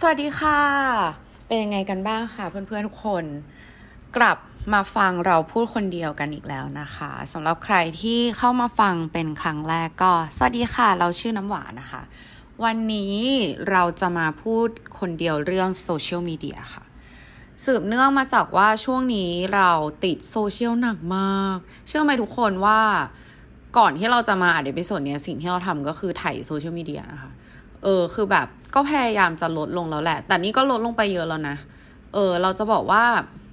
สวัสดีค่ะ เป็นยังไงกันบ้างคะเพื่อนๆทุกคนกลับมาฟังเราพูดคนเดียวกันอีกแล้วนะคะสำหรับใครที่เข้ามาฟังเป็นครั้งแรกก็ สวัสดีค่ะ เราชื่อน้ำหวานนะคะ วันนี้เราจะมาพูดคนเดียวเรื่องโซเชียลมีเดียค่ะ สืบเนื่องมาจากว่าช่วงนี้เราติดโซเชียลหนักมาก เชื่อไหมทุกคนว่าก่อนที่เราจะมาอัด episode เนี้ยสิ่งที่เราทำก็คือถ่ายโซเชียลมีเดียนะคะ เออ คือแบบก็พยายามจะลดลงแล้วแหละ แต่นี่ก็ลดลงไปเยอะแล้วนะ เออ เราจะบอกว่า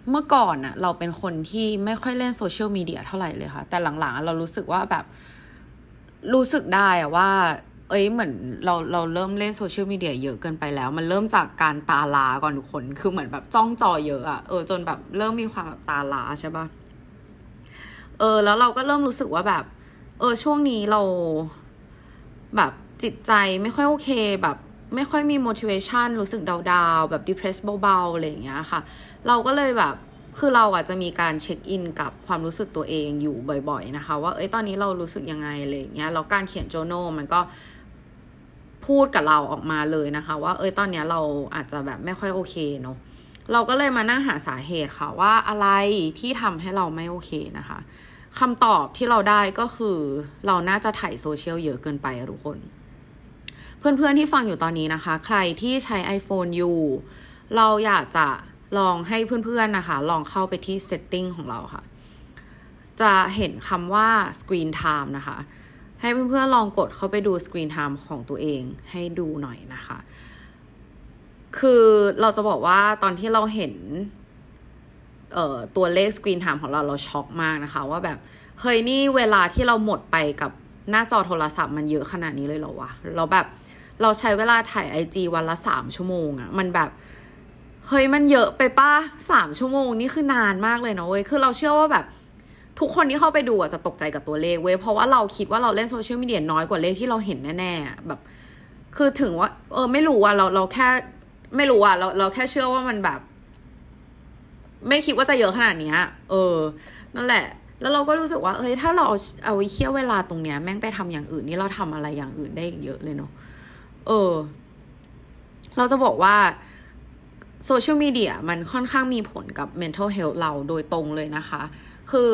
เมื่อก่อนอะเราเป็นคนที่ไม่ค่อยเล่นโซเชียลมีเดียเท่าไหร่เลยค่ะ แต่หลังๆ เรารู้สึกว่าแบบ รู้สึกได้อะว่า เอ้ยเหมือนเราเราเริ่มเล่นโซเชียลมีเดียเยอะเกินไปแล้ว มันเริ่มจากการตาลาก่อนทุกคน คือเหมือนแบบจ้องจอเยอะอะเออจนแบบเริ่มมีความแบบตาลาใช่ปะเออ แล้วเราก็เริ่มรู้สึกว่าแบบ เออช่วงนี้เราแบบ จิตใจไม่ค่อยโอเคแบบไม่ค่อยมี motivation รู้สึกดาวๆแบบ depressed เบาๆอะไรอย่างเงี้ยค่ะ เราก็เลยแบบคือเราอาจจะมีการเช็คอินกับความรู้สึกตัวเองอยู่บ่อย ๆ นะคะ ว่าเอ้ยตอนนี้เรารู้สึกยังไงอะไรอย่างเงี้ยแล้วการเขียน journal มันก็พูดกับเราออกมาเลยนะคะ ว่าเอ้ยตอนนี้เราอาจจะแบบไม่ค่อยโอเคเนาะเราก็เลยมานั่งหาสาเหตุค่ะว่าอะไรที่ทำให้เราไม่โอเคนะคะคำตอบที่เราได้ก็คือเราน่าจะถ่ายโซเชียลเยอะเกินไปทุกคน เพื่อนๆที่ฟังอยู่ตอนนี้นะคะ ใครที่ใช้ iPhone อยู่ เราอยากจะลองให้เพื่อนๆนะคะ ลองเข้าไปที่ setting ของเราค่ะ จะเห็นคำว่า screen time นะคะ ให้เพื่อนๆลองกดเข้าไปดู screen time ของตัวเองให้ดูหน่อยนะคะ คือเราจะบอกว่าตอนที่เราเห็นตัวเลข screen time ของเราเราช็อกมากนะคะ ว่าแบบเฮ้ยนี่เวลาที่เราหมดไปกับหน้าจอโทรศัพท์มันเยอะขนาดนี้เลยเหรอวะเราแบบ เราใช้เวลาถ่ายไอจีวันละสามชั่วโมงอะมันแบบเฮ้ยมันเยอะไปป้าสามชั่วโมงนี่คือนานมากเลยเนาะเว้ยคือเราเชื่อว่าแบบทุกคนที่เข้าไปดูอะจะตกใจกับตัวเลขเว้ยเพราะว่าเราคิดว่าเราเล่นโซเชียลมีเดียน้อยกว่าเลขที่เราเห็นแน่ๆแบบ คือถึงว่า เออ ไม่รู้อะเราเราแค่ ไม่รู้อะเราเราแค่เชื่อว่ามันแบบ ไม่คิดว่าจะเยอะขนาดนี้เออ นั่นแหละ แล้วเราก็รู้สึกว่าเอ้ยถ้าเราเอาเอาเคี่ยวเวลาตรงเนี้ยแม่งไปทำอย่างอื่นนี่เราทำอะไรอย่างอื่นได้เยอะเลยเนาะ เออ เราจะบอกว่าโซเชียลมีเดียมันค่อนข้างมีผลกับ mental health เราโดยตรงเลยนะคะ คือ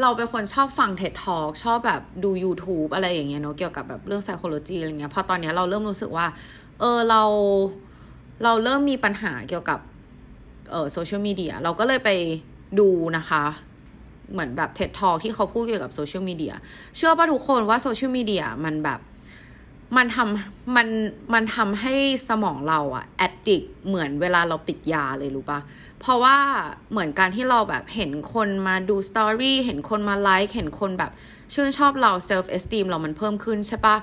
เราเป็นคนชอบฟัง TED Talk ชอบแบบดู YouTube อะไรอย่างเงี้ยเนาะเกี่ยวกับแบบเรื่อง psychology อะไรเงี้ยพอตอนเนี้ยเราเริ่มรู้สึกว่า เออเราเราเริ่มมีปัญหาเกี่ยวกับเออโซเชียลมีเดียเราก็เลยไปดูนะคะ เหมือนแบบเท็ดทอที่เขาพูดเกี่ยวกับโซเชียลมีเดียเชื่อป่ะทุกคนว่าโซเชียลมีเดียมันแบบ มันทำมันมันทำให้สมองเราอะ addict เหมือนเวลาเราติดยาเลยรู้ปะเพราะว่าเหมือนการที่เราแบบเห็นคนมาดูสตอรี่เห็นคนมาไลค์เห็นคนแบบชื่นชอบเรา self-esteem เรามันเพิ่มขึ้นใช่ปะ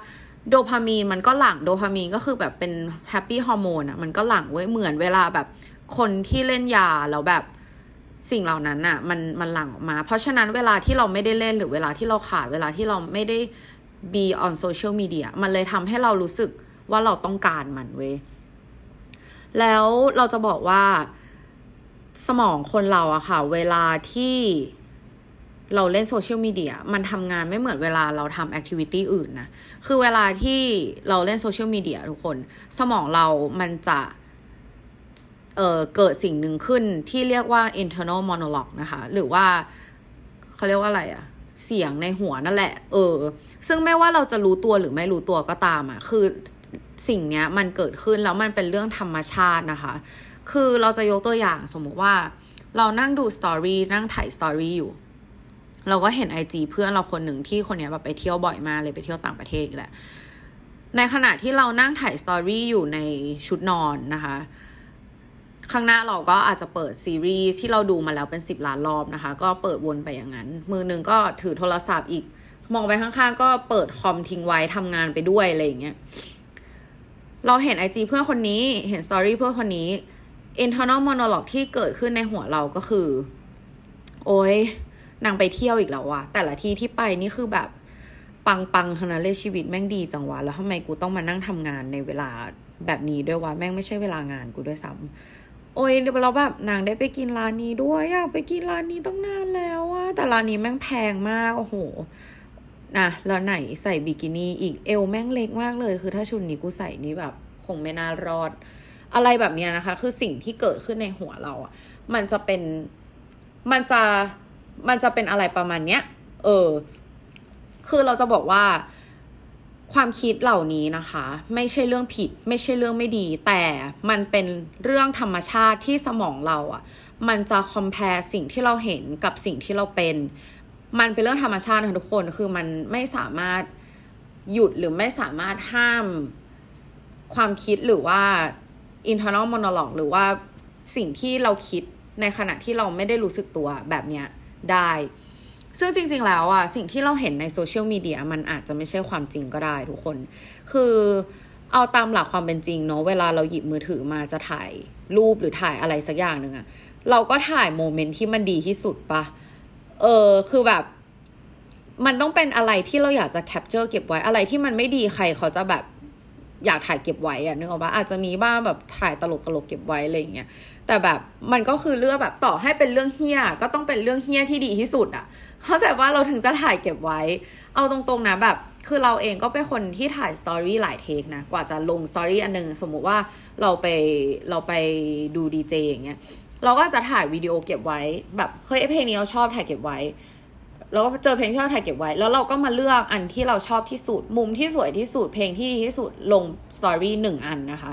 โดพามีนมันก็หลั่งโดพามีนก็คือแบบเป็น happy hormone อะมันก็หลั่งไว้เหมือนเวลาแบบคนที่เล่นยาแล้วแบบสิ่งเหล่านั้นอะมันมันหลั่งออกมา เพราะฉะนั้นเวลาที่เราไม่ได้เล่นหรือเวลาที่เราขาดเวลาที่เราไม่ได้ be on social media มันเลยทำให้เรารู้สึกว่าเราต้องการมันเว้ยแล้วเราจะบอกว่าสมองคนเราอะค่ะ เวลาที่เราเล่นโซเชียลมีเดียมันทำงานไม่เหมือนเวลาเราทำแอคทิวิตี้อื่นนะ คือเวลาที่เราเล่นโซเชียลมีเดียทุกคน สมองเรามันจะเอ่อเกิดสิ่งหนึ่งขึ้นที่เรียกว่า internal monologue นะคะ หรือว่าเขาเรียกว่าอะไรอะ เสียงในหัวนั่นแหละ เออ ซึ่งไม่ว่าเราจะรู้ตัวหรือไม่รู้ตัวก็ตามอะคือสิ่งเนี้ยมันเกิดขึ้นแล้วมันเป็นเรื่องธรรมชาตินะคะ คือเราจะยกตัวอย่างสมมุติว่า เรานั่งดูสตอรี่นั่งถ่ายสตอรี่อยู่ เราก็เห็นไอจีเพื่อนเราคนหนึ่งที่คนนี้แบบไปเที่ยวบ่อยมากเลยไปเที่ยวต่างประเทศอีกแหละ ในขณะที่เรานั่งถ่ายสตอรี่อยู่ในชุดนอนนะคะ ข้างหน้าเราก็อาจจะเปิดซีรีส์ที่เราดูมาแล้วเป็นสิบล้านรอบนะคะ ก็เปิดวนไปอย่างนั้น มือหนึ่งก็ถือโทรศัพท์อีก มองไปข้างๆ ก็เปิดคอมทิ้งไว้ทำงานไปด้วยอะไรอย่างเงี้ยเราเห็นไอจีเพื่อนคนนี้เห็นสตอรี่เพื่อนคนนี้ internal monologue ที่เกิดขึ้นในหัวเราก็คือ โอ้ยนางไปเที่ยวอีกแล้ววะแต่ละที่ที่ไปนี่คือแบบปังปังขนาดเลยชีวิตแม่งดีจังวะ แล้วทำไมกูต้องมานั่งทำงานในเวลาแบบนี้ด้วยวะ แม่งไม่ใช่เวลางานกูด้วยซ้ำ โอ้ยเราแบบนางได้ไปกินร้านนี้ด้วยอยากไปกินร้านนี้ต้องนานแล้วอะแต่ร้านนี้แม่งแพงมาก โอ้โหนะแล้วไหนใส่บิกินี่อีกเอวแม่งเล็กมากเลย คือถ้าชุดนี้กูใส่นี่แบบ คงไม่น่ารอด อะไรแบบเนี้ยนะคะ คือสิ่งที่เกิดขึ้นในหัวเราอะมันจะเป็นมันจะมันจะเป็นอะไรประมาณเนี้ย เออ คือเราจะบอกว่า ความคิดเหล่านี้นะคะ ไม่ใช่เรื่องผิด ไม่ใช่เรื่องไม่ดี แต่มันเป็นเรื่องธรรมชาติที่สมองเราอะ่ะ มันจะคอมเพลสิ่งที่เราเห็นกับสิ่งที่เราเป็น มันเป็นเรื่องธรรมชาตินะทุกคนคือมันไม่สามารถหยุดหรือไม่สามารถห้ามความคิดหรือว่า internal monologue หรือว่าสิ่งที่เราคิดในขณะที่เราไม่ได้รู้สึกตัวแบบเนี้ยได้ ซึ่งจริง ๆ แล้วอะสิ่งที่เราเห็นในโซเชียลมีเดียมันอาจจะไม่ใช่ความจริงก็ได้ทุกคน คือเอาตามหลักความเป็นจริงเนาะเวลาเราหยิบมือถือมาจะถ่ายรูปหรือถ่ายอะไรสักอย่างหนึ่งอะเราก็ถ่ายโมเมนต์ที่มันดีที่สุดปะเออคือแบบ มันต้องเป็นอะไรที่เราอยากจะ capture เก็บไว้อะไรที่มันไม่ดีใครเขาจะแบบอยากถ่ายเก็บไว้อะนึกออกปะอาจจะมีบ้างแบบถ่ายตลกตลกเก็บไว้อะไรอย่างเงี้ยแต่แบบมันก็คือเรื่องแบบต่อให้เป็นเรื่องเหี้ยก็ต้องเป็นเรื่องเหี้ยที่ดีที่สุดอะ เข้าใจว่าเราถึงจะถ่ายเก็บไว้ เอาตรงๆนะแบบ คือเราเองก็เป็นคนที่ถ่ายสตอรี่หลาย take นะ กว่าจะลงสตอรี่อันนึง สมมุติว่าเราไปเราไปดูดีเจอย่างเงี้ย เราก็จะถ่ายวิดีโอเก็บไว้ แบบเฮ้ยเพลงนี้เราชอบถ่ายเก็บไว้ แล้วก็เจอเพลงที่เราถ่ายเก็บไว้ แล้วเราก็มาเลือกอันที่เราชอบที่สุด มุมที่สวยที่สุด เพลงที่ดีที่สุด ลงสตอรี่หนึ่งอันนะคะ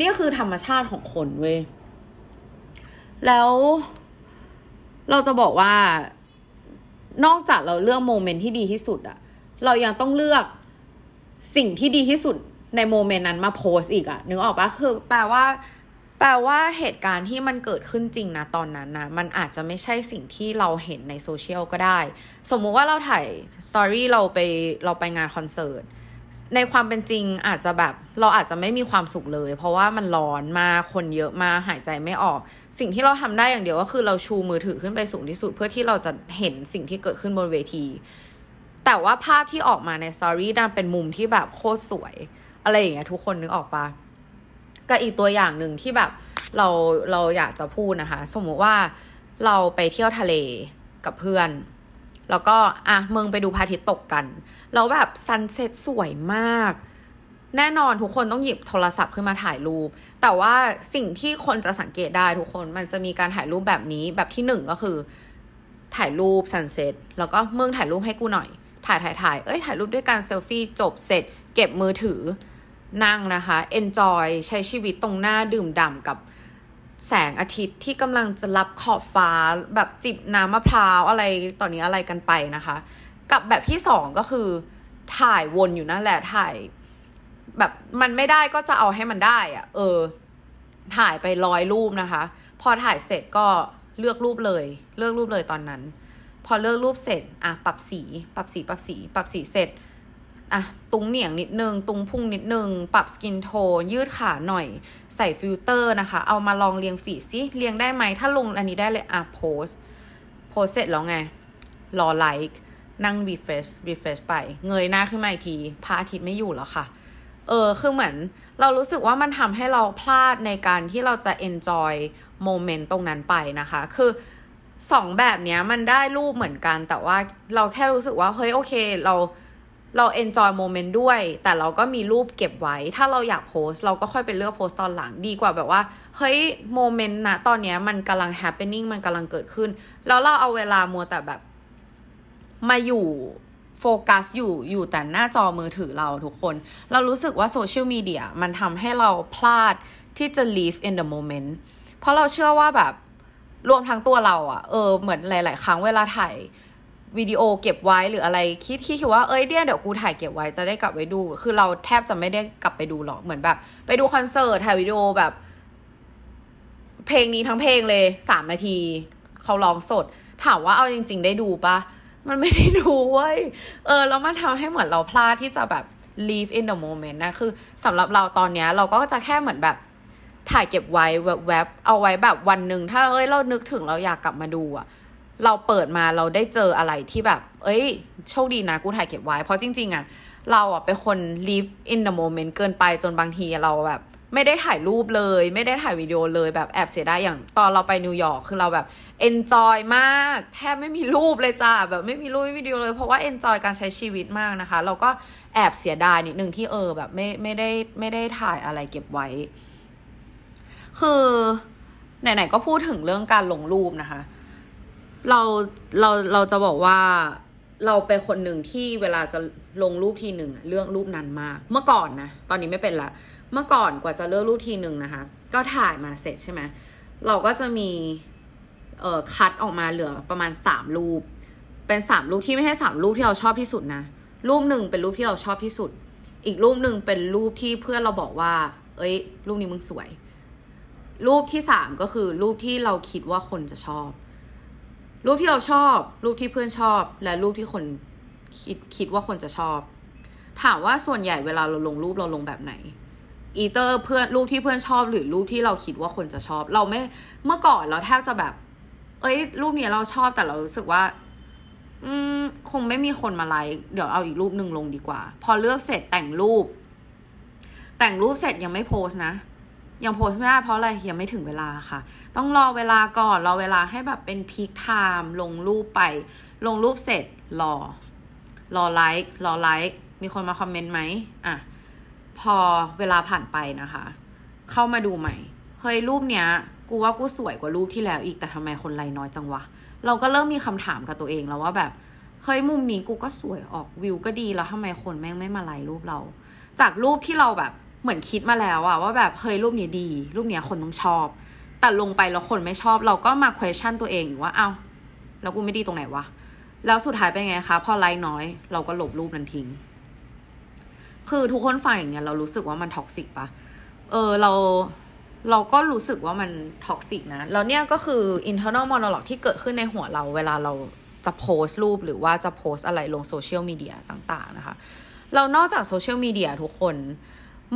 นี่คือธรรมชาติของคนเว้ย แล้วเราจะบอกว่า นอกจากเราเลือกโมเมนต์ที่ดีที่สุดอะเรายังต้องเลือกสิ่งที่ดีที่สุดใน moment นั้นมาโพสต์อีกอะนึกออกปะคือ แปลว่า แปลว่าเหตุการณ์ที่มันเกิดขึ้นจริงนะตอนนั้นนะมันอาจจะไม่ใช่สิ่งที่เราเห็นในโซเชียลก็ได้ สมมุติว่าเราถ่ายสตอรี่เราไปเราไปงานคอนเสิร์ต ในความเป็นจริงอาจจะแบบเราอาจจะไม่มีความสุขเลย เพราะว่ามันร้อนมากคนเยอะมากหายใจไม่ออก สิ่งที่เราทำได้อย่างเดียวก็คือเราชูมือถือขึ้นไปสูงที่สุด เพื่อที่เราจะเห็นสิ่งที่เกิดขึ้นบนเวที แต่ว่าภาพที่ออกมาในสตอรี่ดันเป็นมุมที่แบบโคตรสวย อะไรอย่างเงี้ยทุกคนนึกออกปะกับอีกตัวอย่างหนึ่งที่แบบเราเราอยากจะพูดนะคะ สมมุติว่าเราไปเที่ยวทะเลกับเพื่อน แล้วก็อะมึงไปดูพระอาทิตย์ตกกัน แล้วแบบ sunset สวยมาก แน่นอนทุกคนต้องหยิบโทรศัพท์ขึ้นมาถ่ายรูป แต่ว่าสิ่งที่คนจะสังเกตได้ทุกคนมันจะมีการถ่ายรูปแบบนี้แบบที่หนึ่งก็คือ ถ่ายรูปซันเซ็ตแล้วก็มึงถ่ายรูปให้กูหน่อย ถ่ายถ่ายถ่ายเอ้ยถ่ายรูปด้วยการเซลฟี่จบเสร็จ เก็บมือถือนั่งนะคะ enjoy ใช้ชีวิตตรงหน้าดื่มด่ำกับ แสงอาทิตย์ที่กำลังจะรับขอบฟ้าแบบจิบน้ำมะพร้าวอะไรตอนนี้อะไรกันไปนะคะ กับแบบที่สองก็คือถ่ายวนอยู่นั่นแหละถ่าย แบบมันไม่ได้ก็จะเอาให้มันได้อะเออ ถ่ายไปร้อยรูปนะคะ พอถ่ายเสร็จก็เลือกรูปเลย เลือกรูปเลยตอนนั้น พอเลือกรูปเสร็จอะปรับสี ปรับสีปรับสี ปรับสีเสร็จ อะดึงเหนียงนิดนึง ดึงพุงนิดนึง ปรับ skin tone ยืดขาหน่อย ใส่ฟิลเตอร์นะคะ เอามาลองเรียง feed ซิเรียงได้ไหม ถ้าลงอันนี้ได้เลย อะโพสต์โพสต์เสร็จแล้วไง รอไลค์นั่ง refresh refresh ไป เงยหน้าขึ้นมาอีกทีพระอาทิตย์ไม่อยู่แล้วค่ะ เออ คือเหมือนเรารู้สึกว่ามันทำให้เราพลาดในการที่เราจะ enjoy moment ตรงนั้นไปนะคะ คือสองแบบเนี้ยมันได้รูปเหมือนกัน แต่ว่าเราแค่รู้สึกว่า เฮ้ย โอเค เรา เรา enjoy moment ด้วย แต่เราก็มีรูปเก็บไว้ ถ้าเราอยากโพสต์เราก็ค่อยไปเลือกโพสต์ตอนหลังดีกว่าแบบว่า เฮ้ย moment นะตอนนี้มันกำลัง happening มันกำลังเกิดขึ้น แล้วเราเอาเวลามัวแต่แบบ มาอยู่โฟกัสอยู่อยู่แต่หน้าจอมือถือเราทุกคน เรารู้สึกว่าโซเชียลมีเดียมันทำให้เราพลาดที่จะ live in the moment เพราะเราเชื่อว่าแบบรวมทั้งตัวเราอะเออเหมือนหลาย ๆ ครั้งเวลาถ่าย วิดีโอเก็บไว้หรืออะไรคิดคิดว่าเอ้ยเดี๋ยวเดี๋ยวกูถ่ายเก็บไว้จะได้กลับไปดู คือเราแทบจะไม่ได้กลับไปดูหรอกเหมือนแบบ ไปดูคอนเสิร์ตถ่ายวิดีโอแบบ เพลงนี้ทั้งเพลงเลยสามนาทีเขาร้องสด ถามว่าเอาจริง ๆ ได้ดูปะมันไม่ได้ดูเว้ยเออแล้วมันทำให้เหมือนเราพลาดที่จะแบบ live in the moment นะคือสำหรับเราตอนเนี้ยเราก็จะแค่เหมือนแบบถ่ายเก็บไว้แวบๆเอาไว้แบบวันหนึ่งถ้าเอ้ยเรานึกถึงเราอยากกลับมาดูอะ เราเปิดมาเราได้เจออะไรที่แบบ เอ้ย โชคดีนะกูถ่ายเก็บไว้ เพราะจริง ๆอะเราอะเป็นคน live in the moment เกินไปจนบางทีเราแบบไม่ได้ถ่ายรูปเลย ไม่ได้ถ่ายวิดีโอเลยแบบแอบเสียดายอย่างตอนเราไปนิวยอร์กคือเราแบบ enjoy มาก แทบไม่มีรูปเลยจ้าแบบไม่มีรูปวิดีโอเลยเพราะว่า enjoy การใช้ชีวิตมากนะคะ เราก็แอบเสียดายนิดนึงที่เออแบบไม่ไม่ได้ไม่ได้ถ่ายอะไรเก็บไว้ คือไหนๆก็พูดถึงเรื่องการลงรูปนะคะ เราเราเราจะบอกว่าเราเป็นคนหนึ่งที่เวลาจะลงรูปทีหนึ่งเรื่องรูปนั้นมาก เมื่อก่อนนะ ตอนนี้ไม่เป็นละ เมื่อก่อนกว่าจะเลือกรูปทีหนึ่งนะคะ ก็ถ่ายมาเสร็จใช่ไหมเราก็จะมีเอ่อคัดออกมาเหลือประมาณสามรูป เป็นสามรูปที่ไม่ใช่สามรูปที่เราชอบที่สุดนะ รูปหนึ่งเป็นรูปที่เราชอบที่สุด อีกรูปหนึ่งเป็นรูปที่เพื่อนเราบอกว่า เอ้ย รูปนี้มึงสวย รูปที่สามก็คือรูปที่เราคิดว่าคนจะชอบ รูปที่เราชอบ รูปที่เพื่อนชอบ และรูปที่คนคิดคิดว่าคนจะชอบ ถามว่าส่วนใหญ่เวลาเราลงรูปเราลงแบบไหน either เพื่อนรูปที่เพื่อนชอบ หรือรูปที่เราคิดว่าคนจะชอบ เราไม่เมื่อก่อนเราแทบจะแบบ เอ้ย รูปนี้เราชอบแต่เรารู้สึกว่า อืมคงไม่มีคนมาไลค์เดี๋ยวเอาอีกรูปหนึ่งลงดีกว่า พอเลือกเสร็จแต่งรูป แต่งรูปเสร็จยังไม่โพสต์นะ ยังโพสต์ไม่ได้เพราะอะไรยังไม่ถึงเวลาค่ะ ต้องรอเวลาก่อน รอเวลาให้แบบเป็น peak time ลงรูปไป ลงรูปเสร็จรอ รอไลค์รอไลค์มีคนมาคอมเมนต์ไหมอะ พอเวลาผ่านไปนะคะ เข้ามาดูใหม่ เฮ้ยรูปเนี้ย กูว่ากูสวยกว่ารูปที่แล้วอีกแต่ทำไมคนไลค์น้อยจังวะ เราก็เริ่มมีคำถามกับตัวเองแล้วว่าแบบเฮ้ยมุมนี้กูก็สวยออกวิวก็ดีแล้วทำไมคนแม่งไม่มาไลค์รูปเรา จากรูปที่เราแบบ เหมือนคิดมาแล้วอะว่าแบบเฮ้ยรูปนี้ดี รูปเนี้ยคนต้องชอบ แต่ลงไปแล้วคนไม่ชอบ เราก็มา question ตัวเองว่าเอ้าแล้วกูไม่ดีตรงไหนวะแล้วสุดท้ายเป็นไงคะ พอไลค์น้อย เราก็ลบรูปนั้นทิ้ง คือทุกคนฟังอย่างเงี้ยเรารู้สึกว่ามัน toxic ปะเออเราเราก็รู้สึกว่ามัน toxic นะ แล้วเนี่ยก็คือ internal monologue ที่เกิดขึ้นในหัวเรา เวลาเราจะโพสต์รูปหรือว่าจะโพสต์อะไรลงโซเชียลมีเดียต่าง ๆ นะคะ เรานอกจากโซเชียลมีเดียทุกคน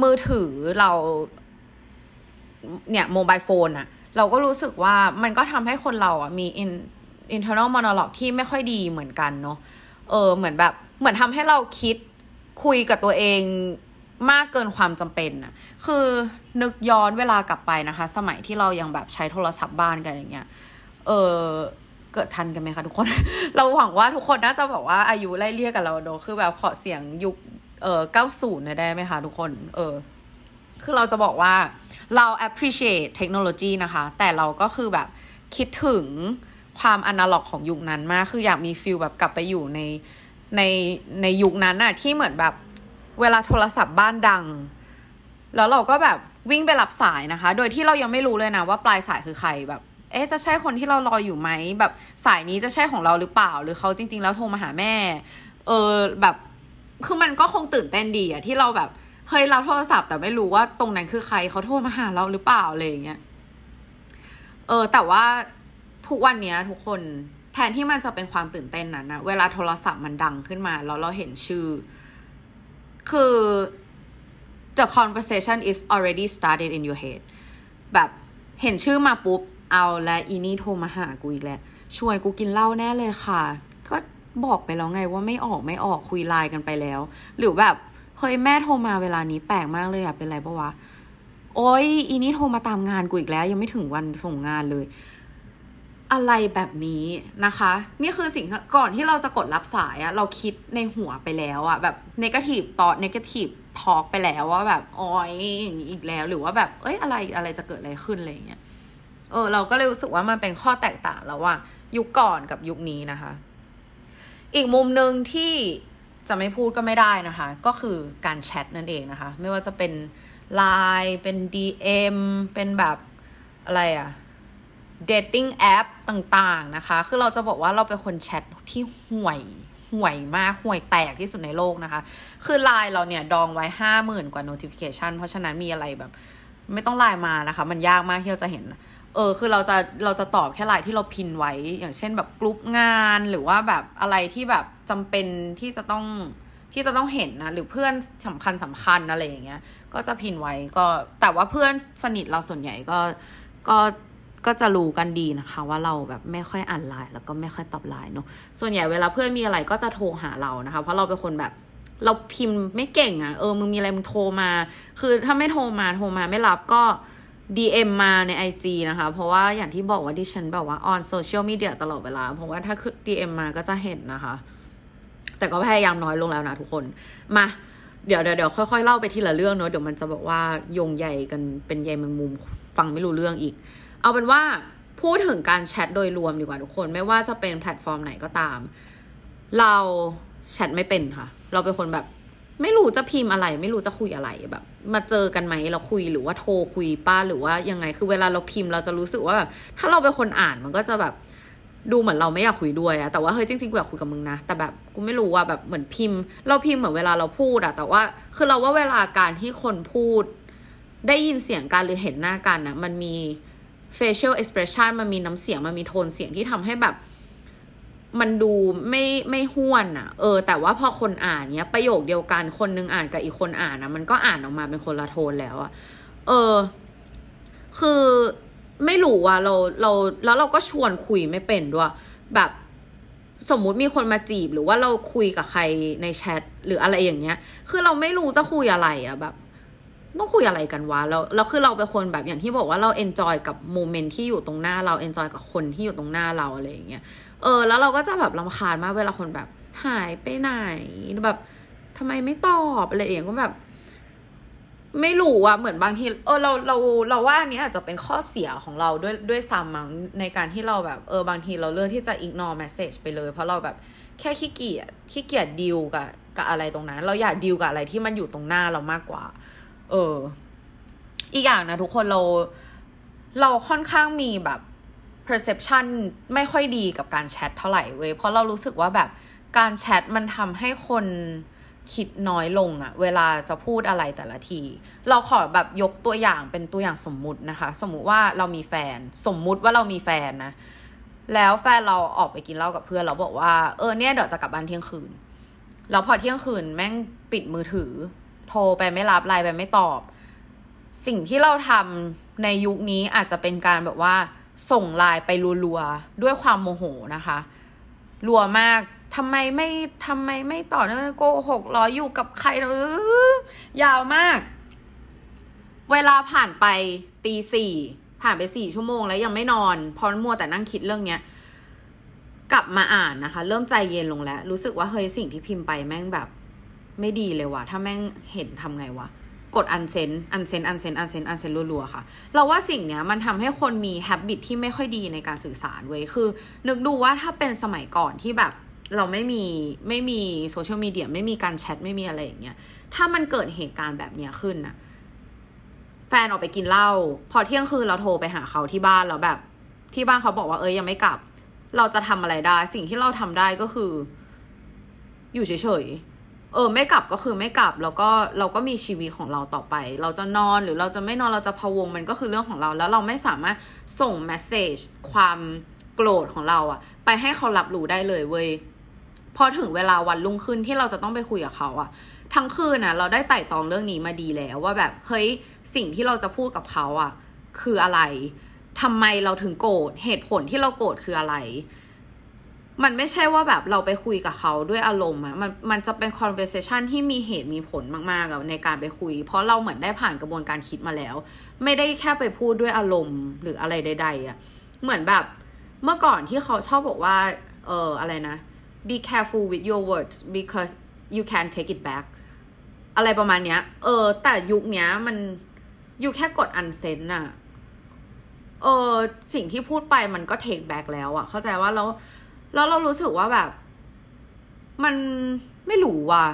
มือถือเราเนี่ยโมบายโฟนอะเราก็รู้สึกว่ามันก็ทำให้คนเราอะมี in internal monologue ที่ไม่ค่อยดีเหมือนกันเนาะเออเหมือนแบบเหมือนทำให้เราคิดคุยกับตัวเองมากเกินความจำเป็นอะคือนึกย้อนเวลากลับไปนะคะ สมัยที่เรายังแบบใช้โทรศัพท์บ้านกันอย่างเงี้ยเออเกิดทันกันไหมคะทุกคน เราหวังว่าทุกคนน่าจะบอกว่าอายุไล่เรียกกับเราเนอะคือแบบขอเสียงยุค เออเก้าศูนย์ได้ไหมคะทุกคน เออ คือเราจะบอกว่าเรา appreciate เทคโนโลยีนะคะ แต่เราก็คือแบบคิดถึงความอนาล็อกของยุคนั้นมาก คืออยากมีฟิลแบบกลับไปอยู่ในในในยุคนั้นอะที่เหมือนแบบเวลาโทรศัพท์บ้านดัง แล้วเราก็แบบวิ่งไปรับสายนะคะ โดยที่เรายังไม่รู้เลยนะว่าปลายสายคือใครแบบ เอ๊ะจะใช่คนที่เรารออยู่ไหมแบบสายนี้จะใช่ของเราหรือเปล่า หรือเขาจริง ๆ แล้วโทรมาหาแม่ เออแบบ คือมันก็คงตื่นเต้นดีอะที่เราแบบเคยรับโทรศัพท์แต่ไม่รู้ว่าตรงนั้นคือใครเขาโทรมาหาเราหรือเปล่าอะไรอย่างเงี้ยเออ แต่ว่าทุกวันเนี้ย ทุกคนแทนที่มันจะเป็นความตื่นเต้นนั้นนะเวลาโทรศัพท์มันดังขึ้นมา แล้วเราเห็นชื่อ คือ the conversation is already started in your head แบบเห็นชื่อมาปุ๊บ เอาและอีนี่โทรมาหากูอีกแล้ว ชวนกูกินเหล้าแน่เลยค่ะ บอกไปแล้วไงว่าไม่ออกไม่ออกคุยไลน์กันไปแล้ว หรือแบบเฮ้ยแม่โทรมาเวลานี้แปลกมากเลยอะเป็นไรปะวะ โอ้ยอีนี่โทรมาตามงานกูอีกแล้ว ยังไม่ถึงวันส่งงานเลย อะไรแบบนี้นะคะ นี่คือสิ่งก่อนที่เราจะกดรับสายอะเราคิดในหัวไปแล้วอะแบบเนกาทีฟตอเนกาทีฟทอล์กไปแล้วว่าแบบอ๋อยอย่างนี้อีกแล้ว หรือว่าแบบ เอ้ยอะไรอะไรจะเกิดอะไรขึ้นอะไรอย่างเงี้ยเออ เราก็เลยรู้สึกว่ามันเป็นข้อแตกต่างแล้วว่ายุคก่อนกับยุคนี้นะคะ อีกมุมหนึ่งที่จะไม่พูดก็ไม่ได้นะคะ ก็คือการแชทนั่นเองนะคะ ไม่ว่าจะเป็น Line เป็น DM เป็นแบบอะไรอะ dating app ต่างๆนะคะ คือเราจะบอกว่าเราเป็นคนแชทที่ห่วยห่วยมากห่วยแตกที่สุดในโลกนะคะ คือไลน์เราเนี่ยดองไว้ห้าหมื่นกว่า notification เพราะฉะนั้นมีอะไรแบบ ไม่ต้องไลน์มานะคะ มันยากมากที่เราจะเห็น เออคือเราจะเราจะตอบแค่ไลน์ที่เรา pin ไว้ อย่างเช่นแบบกลุ่มงานหรือว่าแบบอะไรที่แบบจำเป็นที่จะต้องที่จะต้องเห็นนะหรือเพื่อนสำคัญสำคัญอะไรอย่างเงี้ย ก็จะ pin ไว้ก็แต่ว่าเพื่อนสนิทเราส่วนใหญ่ก็ก็ก็จะรู้กันดีนะคะ ว่าเราแบบไม่ค่อยอ่านไลน์แล้วก็ไม่ค่อยตอบไลน์เนาะส่วนใหญ่เวลาเพื่อนมีอะไรก็จะโทรหาเรานะคะ เพราะเราเป็นคนแบบเราพิมพ์ไม่เก่งอะ่ะเออมึงมีอะไรมึงโทรมา คือถ้าไม่โทรมาโทรมาไม่รับก็ DM มาใน IG นะคะ เพราะว่าอย่างที่บอกว่าดิฉันแบบว่าออนโซเชียลมีเดียตลอดเวลา เพราะว่าถ้าคือ DM มาก็จะเห็นนะคะ แต่ก็พยายามน้อยลงแล้วนะทุกคน มาเดี๋ยวเดี๋ยวเดี๋ยวค่อยๆเล่าไปทีละเรื่องเนอะเดี๋ยวมันจะบอกว่าโยงใหญ่กันเป็นใยแมงมุมฟังไม่รู้เรื่องอีก เอาเป็นว่าพูดถึงการแชทโดยรวมดีกว่าทุกคน ไม่ว่าจะเป็นแพลตฟอร์มไหนก็ตาม เราแชทไม่เป็นค่ะ เราเป็นคนแบบ ไม่รู้จะพิมพ์อะไร ไม่รู้จะคุยอะไรแบบ มาเจอกันไหมเราคุยหรือว่าโทรคุยป้าหรือว่ายังไงคือเวลาเราพิมพ์เราจะรู้สึกว่าแบบถ้าเราเป็นคนอ่านมันก็จะแบบดูเหมือนเราไม่อยากคุยด้วยอะแต่ว่าเฮ้ยจริงๆกูอยากคุยกับมึงนะ แต่แบบกูไม่รู้ว่าแบบเหมือนพิมพ์ เราพิมพ์เหมือนเวลาเราพูดอะแต่ว่าคือเราว่าเวลาการที่คนพูด ได้ยินเสียงกันหรือเห็นหน้ากันนะมันมี facial expression มันมีน้ำเสียงมันมีโทนเสียงที่ทำให้แบบ มันดูไม่ไม่ห้วนอะเออ แต่ว่าพอคนอ่านเนี้ย ประโยคเดียวกันคนนึงอ่านกับอีกคนอ่านนะมันก็อ่านออกมาเป็นคนละโทนแล้วอะเออ คือไม่รู้ว่าเราเราแล้วเราก็ชวนคุยไม่เป็นด้วยแบบสมมุติมีคนมาจีบหรือว่าเราคุยกับใครในแชทหรืออะไรอย่างเงี้ย คือเราไม่รู้จะคุยอะไรอะแบบต้องคุยอะไรกันวะแล้วแล้วคือเราเป็นคนแบบอย่างที่บอกว่าเรา enjoy กับ moment ที่อยู่ตรงหน้าเรา enjoy กับคนที่อยู่ตรงหน้าเราอะไรอย่างเงี้ย เออ แล้วเราก็จะแบบลำคาญมากเวลาคนแบบหายไปไหนแบบทำไมไม่ตอบอะไรอย่างก็แบบ ไม่รู้อะเหมือนบางทีเออเราเราเราว่าอันนี้อาจจะเป็นข้อเสียของเราด้วยด้วยซ้ำมั้งในการที่เราแบบ เออบางทีเราเลือกที่จะ ignore message ไปเลย เพราะเราแบบแค่ขี้เกียจขี้เกียจดิวกับกับอะไรตรงนั้น เราอยากดิวกับอะไรที่มันอยู่ตรงหน้าเรามากกว่า เออ อีกอย่างนะทุกคนเรา เราค่อนข้างมีแบบ perception ไม่ค่อยดีกับการแชทเท่าไหร่เว้ยเพราะเรารู้สึกว่าแบบการแชทมันทำให้คนคิดน้อยลงอะเวลาจะพูดอะไรแต่ละที เราขอแบบยกตัวอย่างเป็นตัวอย่างสมมุตินะคะ สมมุติว่าเรามีแฟน สมมุติว่าเรามีแฟนนะ แล้วแฟนเราออกไปกินเหล้ากับเพื่อนเราบอกว่าเออเนี่ยเดี๋ยวจะกลับบ้านเที่ยงคืน แล้วพอเที่ยงคืนแม่งปิดมือถือ โทรไปไม่รับไลน์ไปไม่ตอบ สิ่งที่เราทำในยุคนี้อาจจะเป็นการแบบว่า ส่งไลน์ไปรัวๆ ด้วยความโมโหนะคะรัวมากทำไมไม่ทำไมไม่ต่อเนื่องโกหกรออยู่กับใครยาวมาก เวลาผ่านไปตีสี่ผ่านไปสี่ชั่วโมงแล้วยังไม่นอนพอมัวแต่นั่งคิดเรื่องเนี้ยกลับมาอ่านนะคะ เริ่มใจเย็นลงแล้ว รู้สึกว่าเฮ้ยสิ่งที่พิมพ์ไปแม่งแบบ ไม่ดีเลยว่ะ ถ้าแม่งเห็นทำไงวะ กด unsend unsend unsend unsend unsend รัวๆค่ะ เราว่าสิ่งเนี้ยมันทำให้คนมี habit ที่ไม่ค่อยดีในการสื่อสารเว้ยคือ นึกดูว่าถ้าเป็นสมัยก่อนที่แบบเราไม่มีไม่มีโซเชียลมีเดียไม่มีการแชทไม่มีอะไรอย่างเงี้ยถ้ามันเกิดเหตุการณ์แบบเนี้ยขึ้นน่ะแฟนออกไปกินเหล้าพอเที่ยงคืนเราโทรไปหาเขาที่บ้านแล้วแบบ ที่บ้านเขาบอกว่าเอ้ยยังไม่กลับ เราจะทำอะไรได้ สิ่งที่เราทำได้ก็คือ อยู่เฉยๆ เออไม่กลับก็คือไม่กลับแล้วก็เราก็มีชีวิตของเราต่อไป เราจะนอนหรือเราจะไม่นอนเราจะพะวงมันก็คือเรื่องของเรา แล้วเราไม่สามารถส่งแมสเซจความโกรธของเราอะไปให้เขารับรู้ได้เลยเว้ยพอถึงเวลาวันรุ่งขึ้นที่เราจะต้องไปคุยกับเขาอะทั้งคืนนะเราได้ไต่ตองเรื่องนี้มาดีแล้วว่าแบบเฮ้ยสิ่งที่เราจะพูดกับเขาอะคืออะไรทำไมเราถึงโกรธเหตุผลที่เราโกรธคืออะไร มันไม่ใช่ว่าแบบเราไปคุยกับเขาด้วยอารมณ์อะมันมันจะเป็น conversation ที่มีเหตุมีผลมากๆอะในการไปคุย เพราะเราเหมือนได้ผ่านกระบวนการคิดมาแล้ว ไม่ได้แค่ไปพูดด้วยอารมณ์หรืออะไรใด ๆอะเหมือนแบบเมื่อก่อนที่เขาชอบบอกว่า เอออะไรนะ be careful with your words because you can take it back อะไรประมาณเนี้ย เออ แต่ยุคเนี้ยมันอยู่แค่กดอันเซนอะเออสิ่งที่พูดไปมันก็ take back แล้วอะเข้าใจว่าแล้ว แล้วเรารู้สึกว่าแบบ มันไม่รู้ว่ะ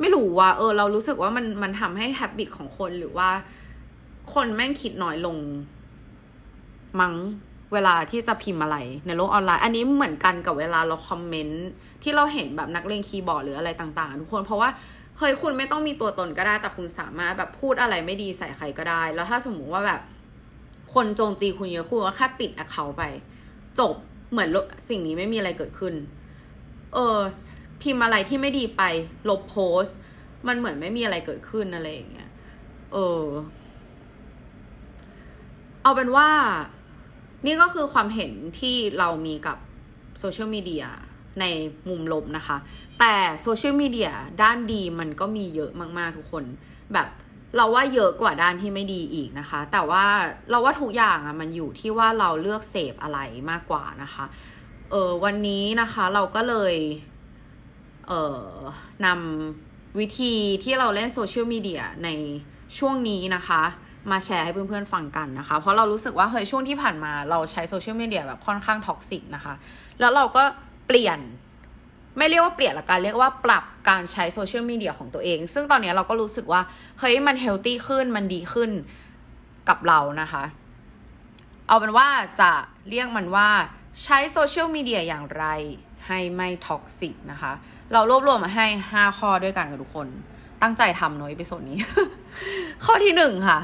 ไม่รู้ว่าเออ เรารู้สึกว่ามันมันทำให้ habit ของคนหรือว่า คนแม่งคิดน้อยลง มั้งเวลาที่จะพิมพ์อะไรในโลกออนไลน์ อันนี้เหมือนกันกับเวลาเราคอมเมนต์ที่เราเห็นแบบนักเลงคีย์บอร์ดหรืออะไรต่างๆ ทุกคนเพราะว่าเฮ้ยคุณไม่ต้องมีตัวตนก็ได้ แต่คุณสามารถแบบพูดอะไรไม่ดีใส่ใครก็ได้ แล้วถ้าสมมุติว่าแบบ คนโจมตีคุณเยอะคุณก็แค่ปิด account ไป จบ เหมือนสิ่งนี้ไม่มีอะไรเกิดขึ้น เออ พิมพ์อะไรที่ไม่ดีไป ลบโพสต์ มันเหมือนไม่มีอะไรเกิดขึ้นอะไรอย่างเงี้ย เออ เอาเป็นว่า นี่ก็คือความเห็นที่เรามีกับโซเชียลมีเดียในมุมลบนะคะ แต่โซเชียลมีเดียด้านดีมันก็มีเยอะมาก ๆ ทุกคนแบบ เราว่าเยอะกว่าด้านที่ไม่ดีอีกนะคะ แต่ว่าเราว่าทุกอย่างอะมันอยู่ที่ว่าเราเลือกเสพอะไรมากกว่านะคะเออวันนี้นะคะเราก็เลยเออนำวิธีที่เราเล่นโซเชียลมีเดียในช่วงนี้นะคะ มาแชร์ให้เพื่อนๆฟังกันนะคะ เพราะเรารู้สึกว่าเฮ้ยช่วงที่ผ่านมาเราใช้โซเชียลมีเดียแบบค่อนข้าง toxic นะคะ แล้วเราก็เปลี่ยน ไม่เรียกว่าเปลี่ยนละกันเรียกว่าปรับการใช้โซเชียลมีเดียของตัวเอง ซึ่งตอนนี้เราก็รู้สึกว่า เฮ้ยมัน healthy ขึ้นมันดีขึ้นกับเรานะคะ เอาเป็นว่าจะเรียกมันว่าใช้โซเชียลมีเดียอย่างไรให้ไม่ toxic นะคะ เรารวบรวมมาให้ 5 ข้อด้วยกันกับทุกคน ตั้งใจทำเนอะ episode นี้ ข้อที่หนึ่งค่ะ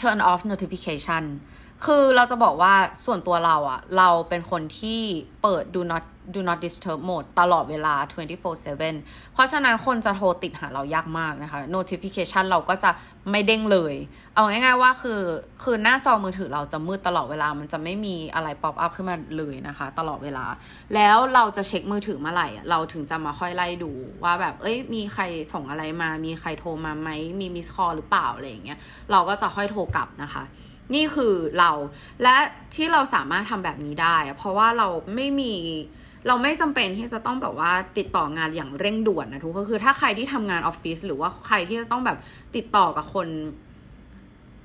turn off notification คือเราจะบอกว่าส่วนตัวเราอะเราเป็นคนที่เปิด do not do not disturb mode ตลอดเวลา 24/7 เพราะฉะนั้นคนจะโทรติดหาเรายากมากนะคะ notification เราก็จะไม่เด้งเลย เอาง่ายๆว่าคือคือหน้าจอมือถือเราจะมืดตลอดเวลา มันจะไม่มีอะไร pop up ขึ้นมาเลยนะคะ ตลอดเวลา แล้วเราจะเช็คมือถือเมื่อไหร่ เราถึงจะมาค่อยไล่ดูว่าแบบ เอ้ย มีใครส่งอะไรมา มีใครโทรมาไหม มีมิสคอลหรือเปล่าอะไรอย่างเงี้ย เราก็จะค่อยโทรกลับนะคะนี่คือเราและที่เราสามารถทำแบบนี้ได้ เพราะว่าเราไม่มี เราไม่จำเป็นที่จะต้องแบบว่าติดต่องานอย่างเร่งด่วนนะทุกก็คือถ้าใครที่ทำงานออฟฟิศหรือว่าใครที่จะต้องแบบติดต่อกับคน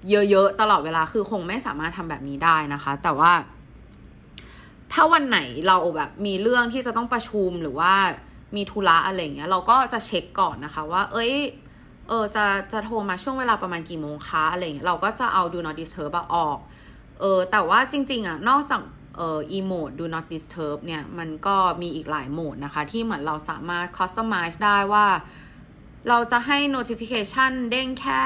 เยอะๆตลอดเวลาคือคงไม่สามารถทำแบบนี้ได้นะคะ แต่ว่า ถ้าวันไหนเราแบบมีเรื่องที่จะต้องประชุมหรือว่ามีธุระอะไรเงี้ย เราก็จะเช็คก่อนนะคะ ว่า เอ้ยเออจะจะโทรมาช่วงเวลาประมาณกี่โมงคะอะไรเงี้ยเราก็จะเอา do not disturb ออก เออแต่ว่าจริง ๆ อะ นอกจาก เอ่อ emote do not disturb เนี่ย มันก็มีอีกหลายโหมดนะคะ ที่เหมือนเราสามารถ customize ได้ว่า เราจะให้ notification เด้งแค่